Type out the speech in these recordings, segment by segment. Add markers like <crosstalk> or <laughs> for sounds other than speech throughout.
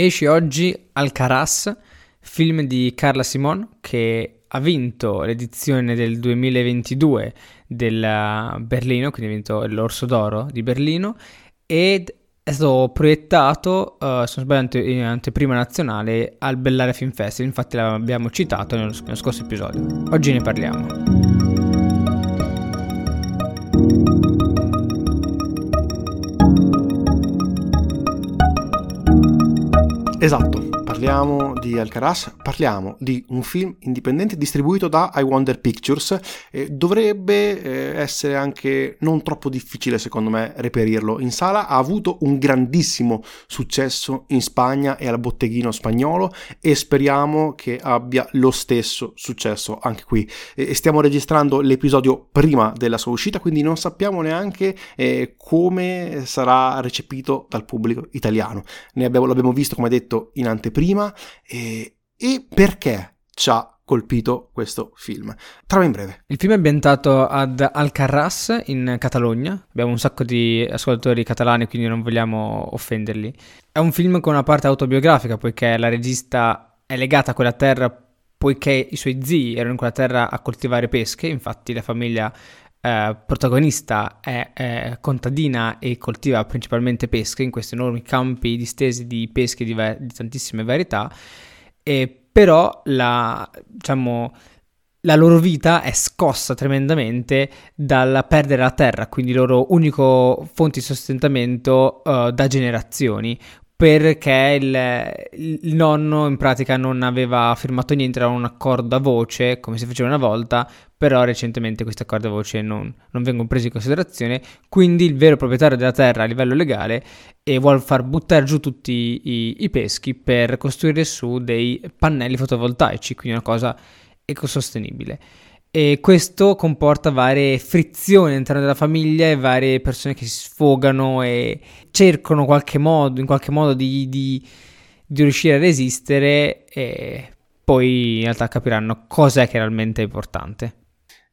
Esce oggi Alcaraz, film di Carla Simon che ha vinto l'edizione del 2022 del Berlino, quindi ha vinto l'Orso d'Oro di Berlino ed è stato proiettato, uh, se non sbaglio, in anteprima nazionale al Bellare Film Festival, infatti l'abbiamo citato nello, nello scorso episodio. Oggi ne parliamo. Esatto, parliamo di Alcaraz, parliamo di un film indipendente distribuito da I Wonder Pictures e dovrebbe eh, essere anche non troppo difficile secondo me reperirlo. In sala ha avuto un grandissimo successo in Spagna e al botteghino spagnolo e speriamo che abbia lo stesso successo anche qui. E stiamo registrando l'episodio prima della sua uscita, quindi non sappiamo neanche eh, come sarà recepito dal pubblico italiano. Ne abbiamo, l'abbiamo visto, come detto, in anteprima prima e, e perché ci ha colpito questo film. Trova in breve. Il film è ambientato ad Alcarràs in Catalogna. Abbiamo un sacco di ascoltatori catalani, quindi non vogliamo offenderli. È un film con una parte autobiografica, poiché la regista è legata a quella terra poiché i suoi zii erano in quella terra a coltivare pesche, infatti la famiglia eh, protagonista è, è, contadina e coltiva principalmente pesche in questi enormi campi distesi di pesche di, va- di tantissime varietà, e però la, diciamo, la loro vita è scossa tremendamente dal perdere la terra, quindi il loro unico fonte di sostentamento uh, da generazioni perché il, il, nonno in pratica non aveva firmato niente, era un accordo a voce, come si faceva una volta, però recentemente questi accordi a voce non, non, vengono presi in considerazione, quindi il vero proprietario della terra a livello legale e vuole far buttare giù tutti i, i peschi per costruire su dei pannelli fotovoltaici, quindi una cosa ecosostenibile e questo comporta varie frizioni all'interno della famiglia e varie persone che si sfogano e cercano qualche modo, in qualche modo di, di, di riuscire a resistere e poi in realtà capiranno cos'è che è realmente importante.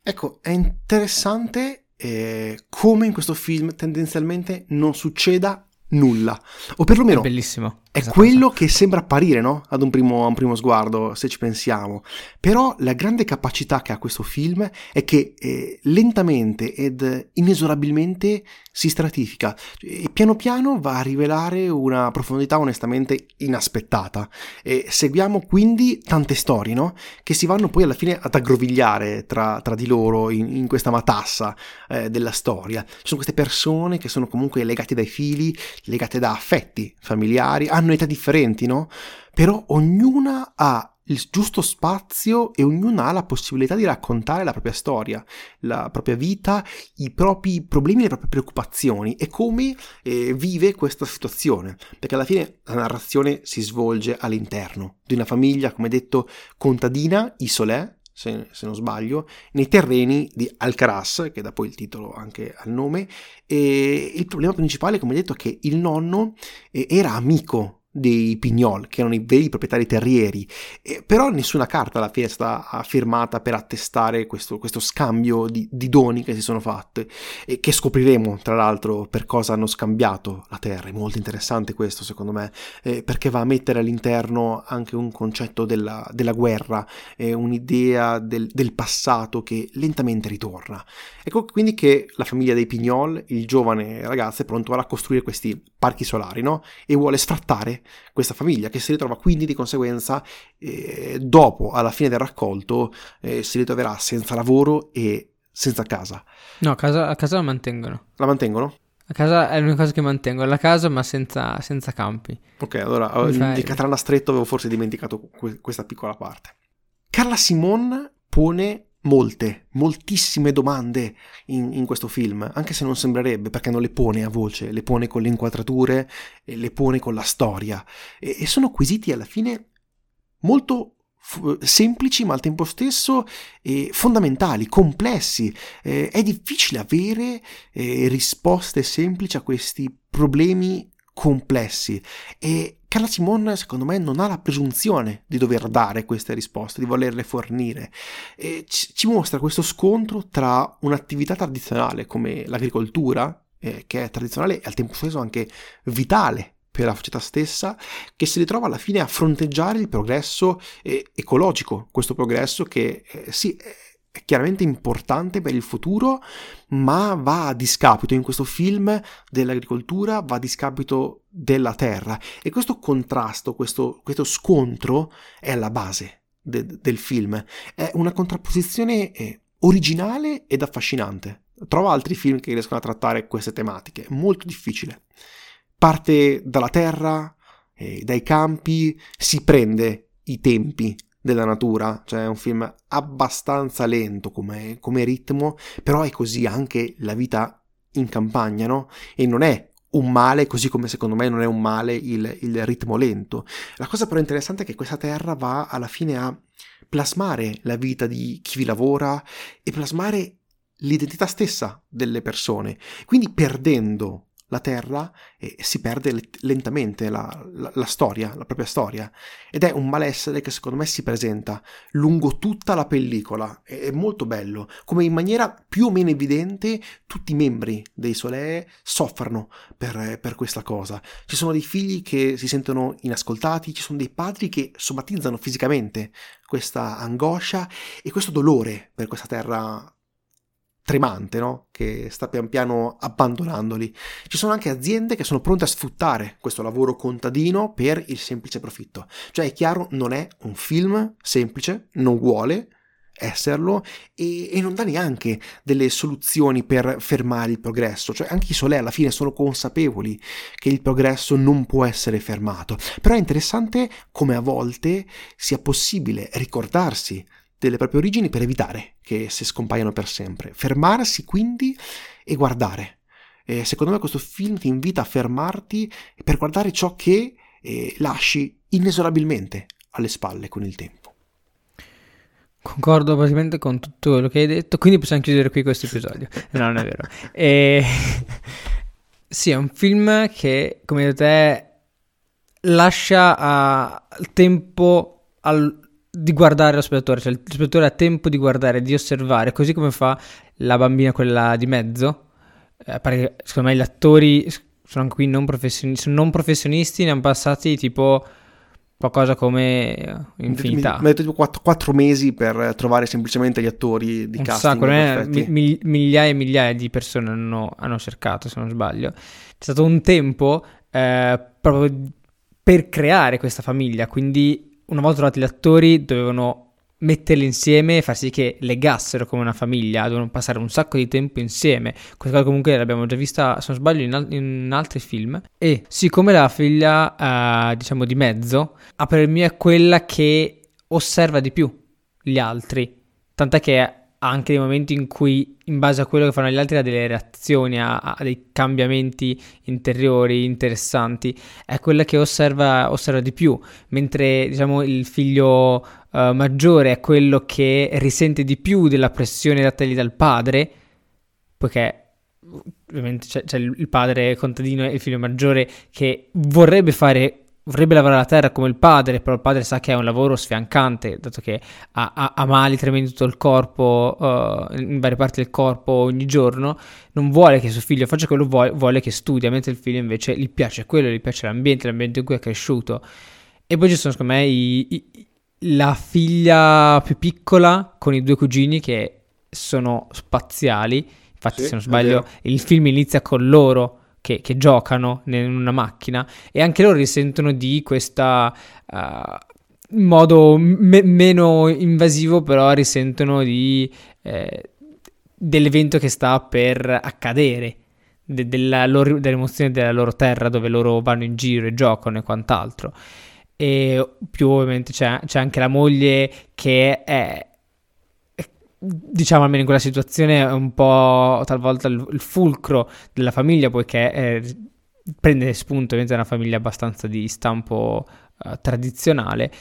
Ecco, è interessante eh, come in questo film tendenzialmente non succeda nulla, o perlomeno è bellissimo. È quello cosa. che sembra apparire, no? Ad un primo, un primo sguardo, se ci pensiamo. Però la grande capacità che ha questo film è che eh, lentamente ed inesorabilmente si stratifica e piano piano va a rivelare una profondità onestamente inaspettata. E seguiamo quindi tante storie, no? Che si vanno poi alla fine ad aggrovigliare tra, tra di loro in, in questa matassa eh, della storia. Ci sono queste persone che sono comunque legate dai fili, legate da affetti familiari, hanno età differenti, no? Però ognuna ha il giusto spazio e ognuna ha la possibilità di raccontare la propria storia, la propria vita, i propri problemi, le proprie preoccupazioni e come eh, vive questa situazione. Perché alla fine la narrazione si svolge all'interno di una famiglia, come detto, contadina, isolè, se, se, non sbaglio, nei terreni di Alcaraz, che dà poi il titolo anche al nome, e il problema principale, come detto, è che il nonno eh, era amico dei Pignol, che erano i veri proprietari terrieri, eh, però nessuna carta alla fine è stata firmata per attestare questo, questo scambio di, di, doni che si sono fatte e che scopriremo tra l'altro per cosa hanno scambiato la terra, è molto interessante questo secondo me, eh, perché va a mettere all'interno anche un concetto della, della guerra, eh, un'idea del, del, passato che lentamente ritorna. Ecco quindi che la famiglia dei Pignol, il giovane ragazzo è pronto a costruire questi parchi solari no? e vuole sfrattare questa famiglia che si ritrova quindi di conseguenza eh, dopo, alla fine del raccolto, eh, si ritroverà senza lavoro e senza casa. No, a casa, a casa la mantengono. La mantengono? A casa è l'unica cosa che mantengo, la casa ma senza, senza campi. Ok, allora di Catrana Stretto avevo forse dimenticato que- questa piccola parte. Carla Simon pone molte, moltissime domande in, in, questo film, anche se non sembrerebbe perché non le pone a voce, le pone con le inquadrature, le pone con la storia e, e sono quesiti alla fine molto f- semplici ma al tempo stesso eh, fondamentali, complessi. Eh, è difficile avere eh, risposte semplici a questi problemi complessi. E Carla Simon secondo me non ha la presunzione di dover dare queste risposte, di volerle fornire. E ci mostra questo scontro tra un'attività tradizionale come l'agricoltura, eh, che è tradizionale e al tempo stesso anche vitale per la società stessa, che si ritrova alla fine a fronteggiare il progresso eh, ecologico, questo progresso che eh, sì è chiaramente importante per il futuro, ma va a discapito in questo film dell'agricoltura, va a discapito della terra e questo contrasto, questo, questo scontro è alla base de, del film, è una contrapposizione eh, originale ed affascinante. Trovo altri film che riescono a trattare queste tematiche, molto difficile. Parte dalla terra, eh, dai campi, si prende i tempi della natura, cioè è un film abbastanza lento come, come ritmo, però è così anche la vita in campagna, no? E non è un male, così come secondo me non è un male il, il, ritmo lento. La cosa però interessante è che questa terra va alla fine a plasmare la vita di chi vi lavora e plasmare l'identità stessa delle persone. Quindi perdendo la Terra e si perde lentamente la, la, la, storia, la propria storia. Ed è un malessere che secondo me si presenta lungo tutta la pellicola. È, è molto bello, come in maniera più o meno evidente tutti i membri dei Solee soffrono per, per questa cosa. Ci sono dei figli che si sentono inascoltati, ci sono dei padri che somatizzano fisicamente questa angoscia e questo dolore per questa terra tremante, no? Che sta pian piano abbandonandoli. Ci sono anche aziende che sono pronte a sfruttare questo lavoro contadino per il semplice profitto. Cioè, è chiaro, non è un film semplice, non vuole esserlo e, e, non dà neanche delle soluzioni per fermare il progresso. Cioè, anche i Solé alla fine sono consapevoli che il progresso non può essere fermato. Però è interessante come a volte sia possibile ricordarsi delle proprie origini per evitare che si scompaiano per sempre. Fermarsi quindi e guardare. E secondo me questo film ti invita a fermarti per guardare ciò che eh, lasci inesorabilmente alle spalle con il tempo. Concordo praticamente con tutto quello che hai detto, quindi possiamo chiudere qui questo episodio. <laughs> No, non è vero. <laughs> E... <laughs> sì, è un film che, come detto te, lascia uh, tempo al, di guardare lo spettatore, cioè lo spettatore ha tempo di guardare, di osservare, così come fa la bambina quella di mezzo. Eh, perché secondo me gli attori sono anche qui non professionisti, sono non professionisti, ne hanno passati tipo qualcosa come infinità. Mi, ha detto tipo 4, 4, mesi per trovare semplicemente gli attori di Un casting. Sacco, eh, mi, migliaia e migliaia di persone hanno, hanno, cercato, se non sbaglio. C'è stato un tempo eh, proprio per creare questa famiglia, quindi una volta trovati gli attori, dovevano metterli insieme e far sì che legassero come una famiglia, dovevano passare un sacco di tempo insieme. Questa cosa comunque l'abbiamo già vista, se non sbaglio, in, al- in altri film. E siccome la figlia, uh, diciamo, di mezzo, a per mio è quella che osserva di più gli altri. Tant'è che anche nei momenti in cui, in base a quello che fanno gli altri, ha delle reazioni, ha, ha dei cambiamenti interiori interessanti, è quella che osserva, osserva di più, mentre diciamo il figlio uh, maggiore è quello che risente di più della pressione datagli dal padre, poiché ovviamente c'è, c'è il padre contadino e il figlio maggiore che vorrebbe fare vorrebbe lavorare la terra come il padre, però il padre sa che è un lavoro sfiancante, dato che ha, ha, ha mali tremendi tutto il corpo, uh, in varie parti del corpo ogni giorno, non vuole che suo figlio faccia quello, vuole, vuole che studi, mentre il figlio invece gli piace quello, gli piace l'ambiente, l'ambiente in cui è cresciuto. E poi ci sono, secondo me, i, i, la figlia più piccola con i due cugini che sono spaziali. Infatti, sì, se non sbaglio, il film inizia con loro che, che, giocano in una macchina e anche loro risentono di questa... Uh, in modo me- meno invasivo però risentono di, eh, dell'evento che sta per accadere de- della loro, dell'emozione della loro terra dove loro vanno in giro e giocano e quant'altro. E più ovviamente c'è, c'è anche la moglie che è diciamo almeno in quella situazione è un po' talvolta il, il fulcro della famiglia poiché eh, prende spunto da una famiglia abbastanza di stampo uh, tradizionale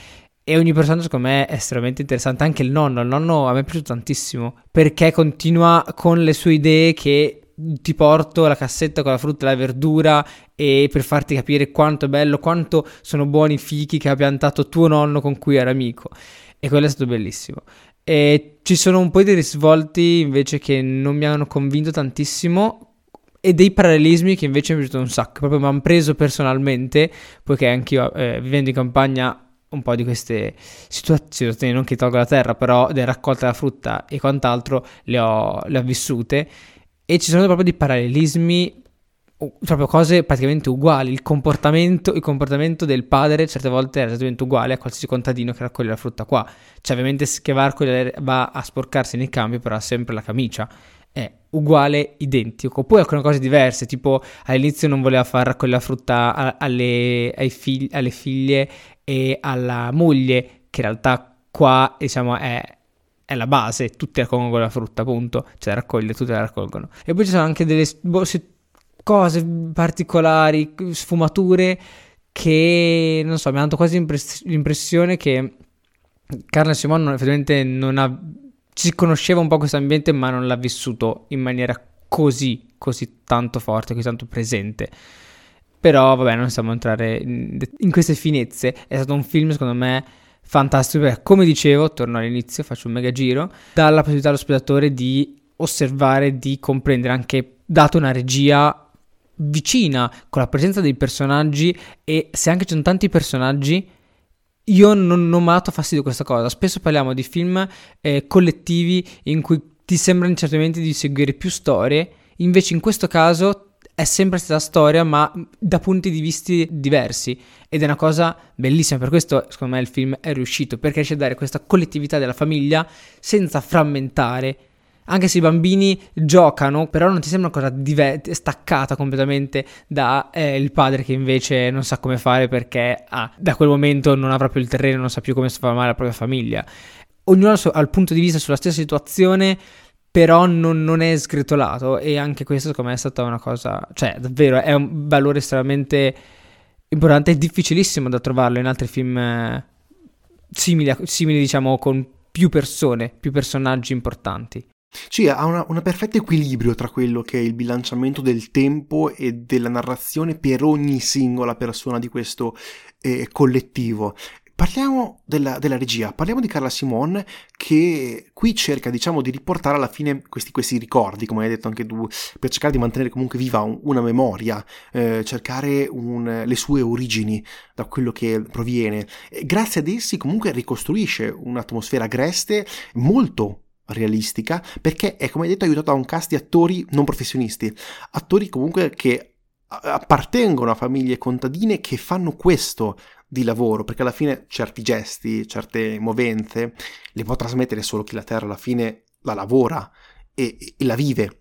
e ogni persona secondo me è estremamente interessante anche il nonno il nonno a me è piaciuto tantissimo perché continua con le sue idee che ti porto la cassetta con la frutta e la verdura e per farti capire quanto è bello, quanto sono buoni i fichi che ha piantato tuo nonno con cui era amico. E quello è stato bellissimo. E ci sono un po' di risvolti invece che non mi hanno convinto tantissimo. e dei parallelismi che invece mi piaciuto un sacco, proprio mi hanno preso personalmente, poiché anch'io eh, vivendo in campagna un po' di queste situazioni, non che tolgo la terra, però della raccolta della frutta e quant'altro le ho, le ho vissute e ci sono proprio dei parallelismi proprio cose praticamente uguali. Il comportamento, il comportamento, del padre certe volte è esattamente uguale a qualsiasi contadino che raccoglie la frutta qua. Cioè, ovviamente, che va a, va a sporcarsi nei campi, però ha sempre la camicia. È uguale, identico. Poi alcune cose diverse, tipo all'inizio non voleva far raccogliere la frutta alle, figli, alle figlie e alla moglie, che in realtà qua diciamo è è la base, tutti raccolgono la frutta, appunto, cioè la raccoglie, tutti la raccolgono. E poi ci sono anche delle boh, cose particolari, sfumature che, non so, mi hanno dato quasi l'impressione che Carla Simon effettivamente non ha... si conosceva un po' questo ambiente ma non l'ha vissuto in maniera così, così tanto forte, così tanto presente. Però vabbè, non stiamo a entrare in, in queste finezze. È stato un film, secondo me, fantastico perché, come dicevo, torno all'inizio, faccio un mega giro, dà la possibilità allo spettatore di osservare, di comprendere anche dato una regia vicina con la presenza dei personaggi e se anche ci sono tanti personaggi io non, non mi ha dato fastidio questa cosa. Spesso parliamo di film eh, collettivi in cui ti sembra in certi momenti di seguire più storie. Invece in questo caso è sempre stata storia ma da punti di vista diversi. Ed è una cosa bellissima. Per questo secondo me il film è riuscito perché riesce a dare questa collettività della famiglia senza frammentare anche se i bambini giocano, però non ti sembra una cosa dive- staccata completamente dal eh, padre che invece non sa come fare perché ah, da quel momento non ha proprio il terreno, non sa più come fa male la propria famiglia. Ognuno ha il punto di vista sulla stessa situazione, però non, non, è sgretolato e anche questo secondo me è stata una cosa, cioè davvero è un valore estremamente importante e difficilissimo da trovarlo in altri film eh, simili, simili diciamo con più persone, più personaggi importanti. Sì, ha un perfetto equilibrio tra quello che è il bilanciamento del tempo e della narrazione per ogni singola persona di questo eh, collettivo. Parliamo della, della, regia, parliamo di Carla Simone che qui cerca diciamo di riportare alla fine questi, questi ricordi, come hai detto anche tu, per cercare di mantenere comunque viva un, una memoria, eh, cercare un, le sue origini da quello che proviene. E grazie ad essi comunque ricostruisce un'atmosfera agreste molto realistica perché è come detto aiutato da un cast di attori non professionisti, attori comunque che appartengono a famiglie contadine che fanno questo di lavoro, perché alla fine certi gesti, certe movenze le può trasmettere solo chi la terra alla fine la lavora e, e la vive.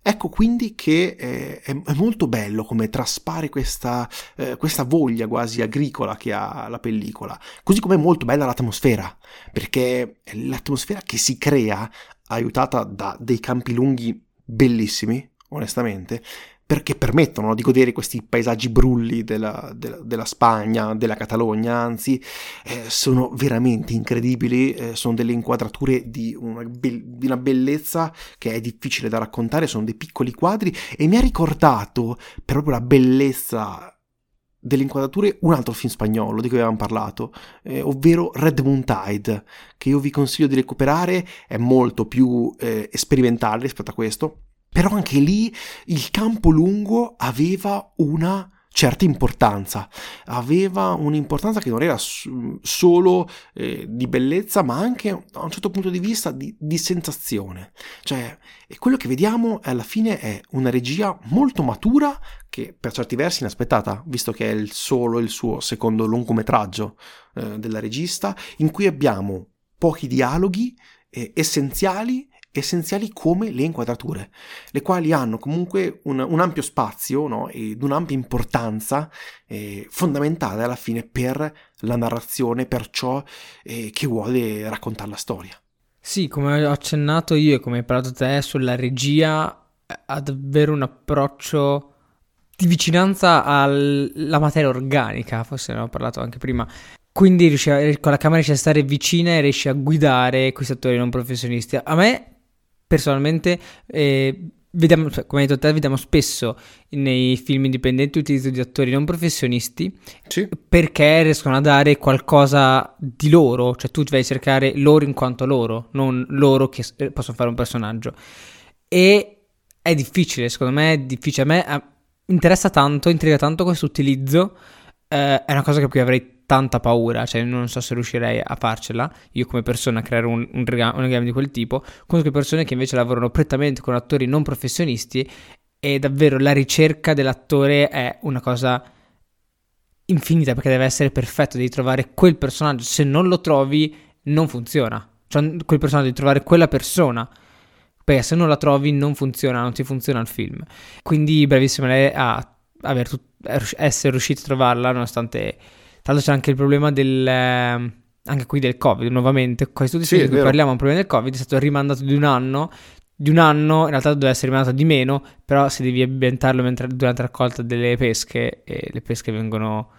Ecco quindi che eh, è, è, molto bello come traspare questa, eh, questa, voglia quasi agricola che ha la pellicola, così come è molto bella l'atmosfera, perché l'atmosfera che si crea, aiutata da dei campi lunghi bellissimi, onestamente, perché permettono di godere questi paesaggi brulli della, della, della Spagna, della Catalogna, anzi, eh, sono veramente incredibili, eh, sono delle inquadrature di una, be- di una, bellezza che è difficile da raccontare, sono dei piccoli quadri e mi ha ricordato proprio la bellezza delle inquadrature un altro film spagnolo di cui avevamo parlato, eh, ovvero Red Moon Tide, che io vi consiglio di recuperare, è molto più eh, sperimentale rispetto a questo, però anche lì il campo lungo aveva una certa importanza, aveva un'importanza che non era solo eh, di bellezza, ma anche da un certo punto di vista di, di sensazione. Cioè, quello che vediamo alla fine è una regia molto matura, che per certi versi inaspettata, visto che è il solo il suo secondo lungometraggio eh, della regista, in cui abbiamo pochi dialoghi eh, essenziali essenziali come le inquadrature, le quali hanno comunque un, un ampio spazio no? ed un'ampia importanza eh, fondamentale alla fine per la narrazione, per ciò eh, che vuole raccontare la storia. Sì, come ho accennato io e come hai parlato te sulla regia, ha davvero un approccio di vicinanza alla materia organica, forse ne ho parlato anche prima, quindi riesce, con la camera riesce a stare vicina e riesce a guidare questi attori non professionisti. A me personalmente eh, vediamo, cioè, come hai detto te, vediamo spesso nei film indipendenti l'utilizzo di attori non professionisti sì. perché riescono a dare qualcosa di loro, cioè tu vai a cercare loro in quanto loro, non loro che eh, possono fare un personaggio. E è difficile, secondo me è difficile. A me interessa tanto, intriga tanto questo utilizzo. Eh, è una cosa che qui avrei tanta paura, cioè non so se riuscirei a farcela, io come persona a creare un, un, un legame di quel tipo, conosco persone che invece lavorano prettamente con attori non professionisti e davvero la ricerca dell'attore è una cosa infinita perché deve essere perfetto, devi trovare quel personaggio, se non lo trovi non funziona, cioè quel personaggio, devi trovare quella persona perché se non la trovi non funziona, non ti funziona il film. Quindi bravissima lei a tut- essere riuscita a trovarla nonostante... L'altro c'è anche il problema del... Eh, anche qui del Covid, nuovamente, questo sì, di cui parliamo, un problema del Covid è stato rimandato di un anno, di un anno, in realtà doveva essere rimandato di meno, però se devi ambientarlo mentre, durante la raccolta delle pesche, e le pesche vengono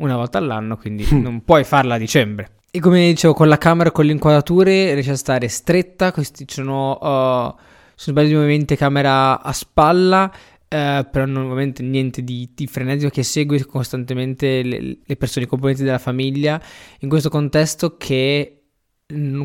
una volta all'anno, quindi <laughs> non puoi farla a dicembre. E come dicevo, con la camera, con le inquadrature, riesce a stare stretta. Questi sono, uh, sono belli movimenti camera a spalla, uh, però non, ovviamente niente di, di, frenetico che segue costantemente le, le, persone, i componenti della famiglia, in questo contesto che mh,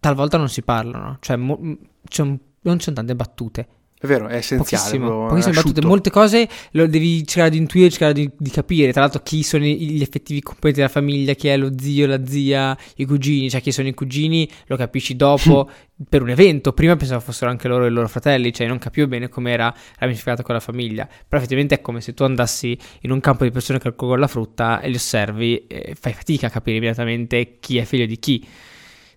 talvolta non si parlano, cioè mo, c'è un, non ci sono tante battute è vero, è essenziale. Pochissimo, pochissime battute. Molte cose lo devi cercare di intuire, cercare di, di, capire. Tra l'altro, chi sono gli effettivi componenti della famiglia, chi è lo zio, la zia, i cugini, cioè chi sono i cugini, lo capisci dopo <laughs> per un evento. Prima pensavo fossero anche loro e i loro fratelli, cioè non capivo bene com'era ramificata con la famiglia. Però effettivamente è come se tu andassi in un campo di persone che raccolgono la frutta e li osservi e fai fatica a capire immediatamente chi è figlio di chi.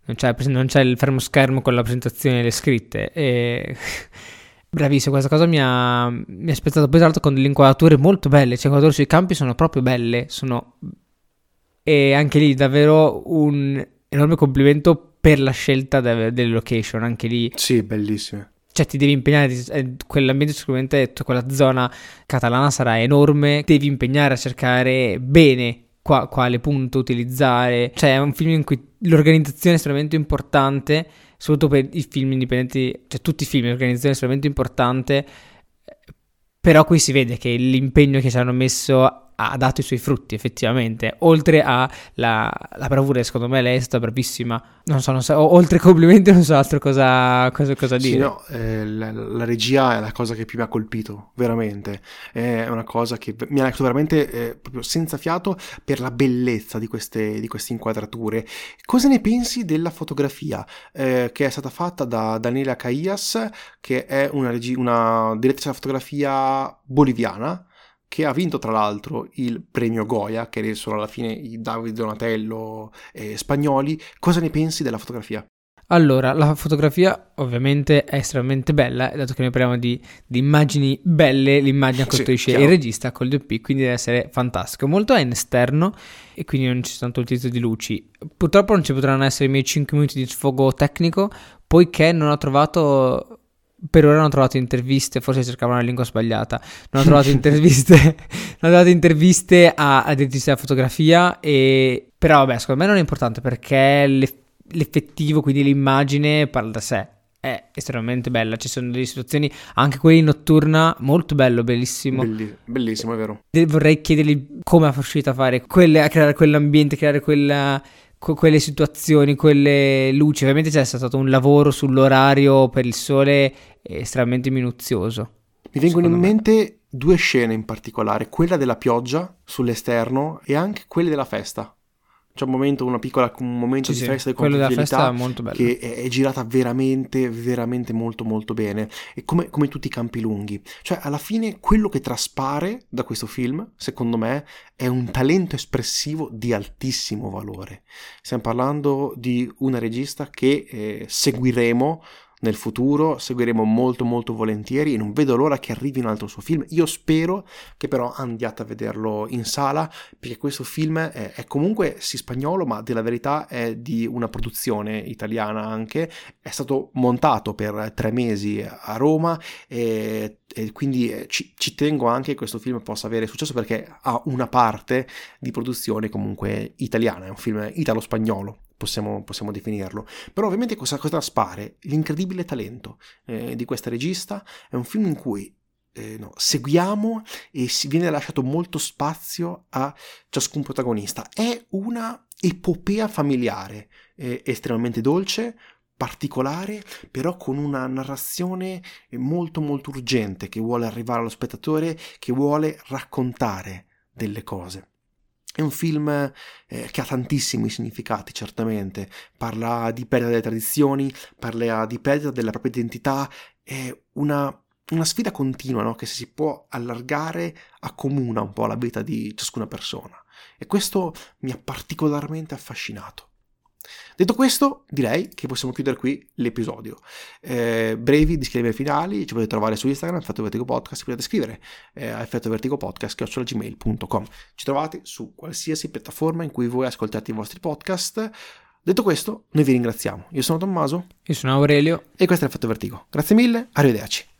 Non c'è, non c'è il fermo schermo con la presentazione e le scritte. E. <laughs> Bravissimo, questa cosa mi ha, mi ha spezzato poi tra l'altro con delle inquadrature molto belle, cioè le inquadrature sui campi sono proprio belle, sono... E anche lì davvero un enorme complimento per la scelta de- delle location, anche lì... Sì, bellissime. Cioè ti devi impegnare, eh, quell'ambiente sicuramente, quella zona catalana sarà enorme, devi impegnare a cercare bene qua, quale punto utilizzare, cioè è un film in cui l'organizzazione è estremamente importante soprattutto per i film indipendenti, cioè tutti i film, l'organizzazione è estremamente importante, però qui si vede che l'impegno che ci hanno messo ha dato i suoi frutti effettivamente, oltre alla la bravura, secondo me lei è stata bravissima, non so, non so oltre ai complimenti non so altro cosa, cosa, cosa dire. Sì, no, eh, la, la, regia è la cosa che più mi ha colpito, veramente, è una cosa che mi ha lasciato veramente eh, proprio senza fiato per la bellezza di queste, di queste inquadrature. Cosa ne pensi della fotografia eh, che è stata fatta da Daniela Caillas, che è una, regi- una direttrice della fotografia boliviana? Che ha vinto tra l'altro il premio Goya, che sono alla fine i Davide Donatello eh, spagnoli. Cosa ne pensi della fotografia? Allora, la fotografia ovviamente è estremamente bella, dato che noi parliamo di, di immagini belle, l'immagine costruisce <laughs> sì, il regista con il DP, quindi deve essere fantastico. Molto è in esterno e quindi non c'è tanto utilizzo di luci. Purtroppo non ci potranno essere i miei 5 minuti di sfogo tecnico, poiché non ho trovato per ora non ho trovato interviste, forse cercavano la lingua sbagliata, non ho trovato interviste, <laughs> non ho trovato interviste a, a dentisti della fotografia, e, però vabbè, secondo me non è importante perché l'effettivo, quindi l'immagine parla da sé, è estremamente bella, ci sono delle situazioni, anche quelli in notturna, molto bello, bellissimo. Belli, bellissimo, è vero. Vorrei chiedergli come ha riuscito a fare quelle, a creare quell'ambiente, creare quella quelle situazioni, quelle luci. Ovviamente c'è stato un lavoro sull'orario per il sole estremamente minuzioso. Mi vengono in mente due scene in particolare, quella della pioggia sull'esterno e anche quelle della festa. C'è un momento, una piccola, un momento sì, di festa di quello della festa è molto bello. che è, è, girata veramente, veramente molto molto bene. E come, come tutti i campi lunghi. Cioè, alla fine, quello che traspare da questo film, secondo me, è un talento espressivo di altissimo valore. Stiamo parlando di una regista che eh, seguiremo nel futuro, seguiremo molto molto volentieri e non vedo l'ora che arrivi un altro suo film. Io spero che però andiate a vederlo in sala perché questo film è, è comunque sì spagnolo ma della verità è di una produzione italiana anche, è stato montato per tre mesi a Roma e, e quindi eh, ci, ci tengo anche che questo film possa avere successo perché ha una parte di produzione comunque italiana, è un film italo-spagnolo possiamo, possiamo definirlo. Però ovviamente cosa, cosa traspare? L'incredibile talento eh, di questa regista. È un film in cui eh, no, seguiamo e si viene lasciato molto spazio a ciascun protagonista. È una epopea familiare, eh, estremamente dolce, particolare, però con una narrazione molto molto urgente che vuole arrivare allo spettatore, che vuole raccontare delle cose. È un film eh, che ha tantissimi significati, certamente. Parla di perdita delle tradizioni, parla di perdita della propria identità, è una, una sfida continua no? che si può allargare accomuna un po' la vita di ciascuna persona. E questo mi ha particolarmente affascinato. Detto questo, direi che possiamo chiudere qui l'episodio. Eh, brevi disclaimer finali, ci potete trovare su Instagram, Effetto Vertigo Podcast, potete scrivere eh, a effettovertigopodcast.gmail.com. Ci trovate su qualsiasi piattaforma in cui voi ascoltate i vostri podcast. Detto questo, noi vi ringraziamo. Io sono Tommaso. Io sono Aurelio. E questo è Effetto Vertigo. Grazie mille, arrivederci.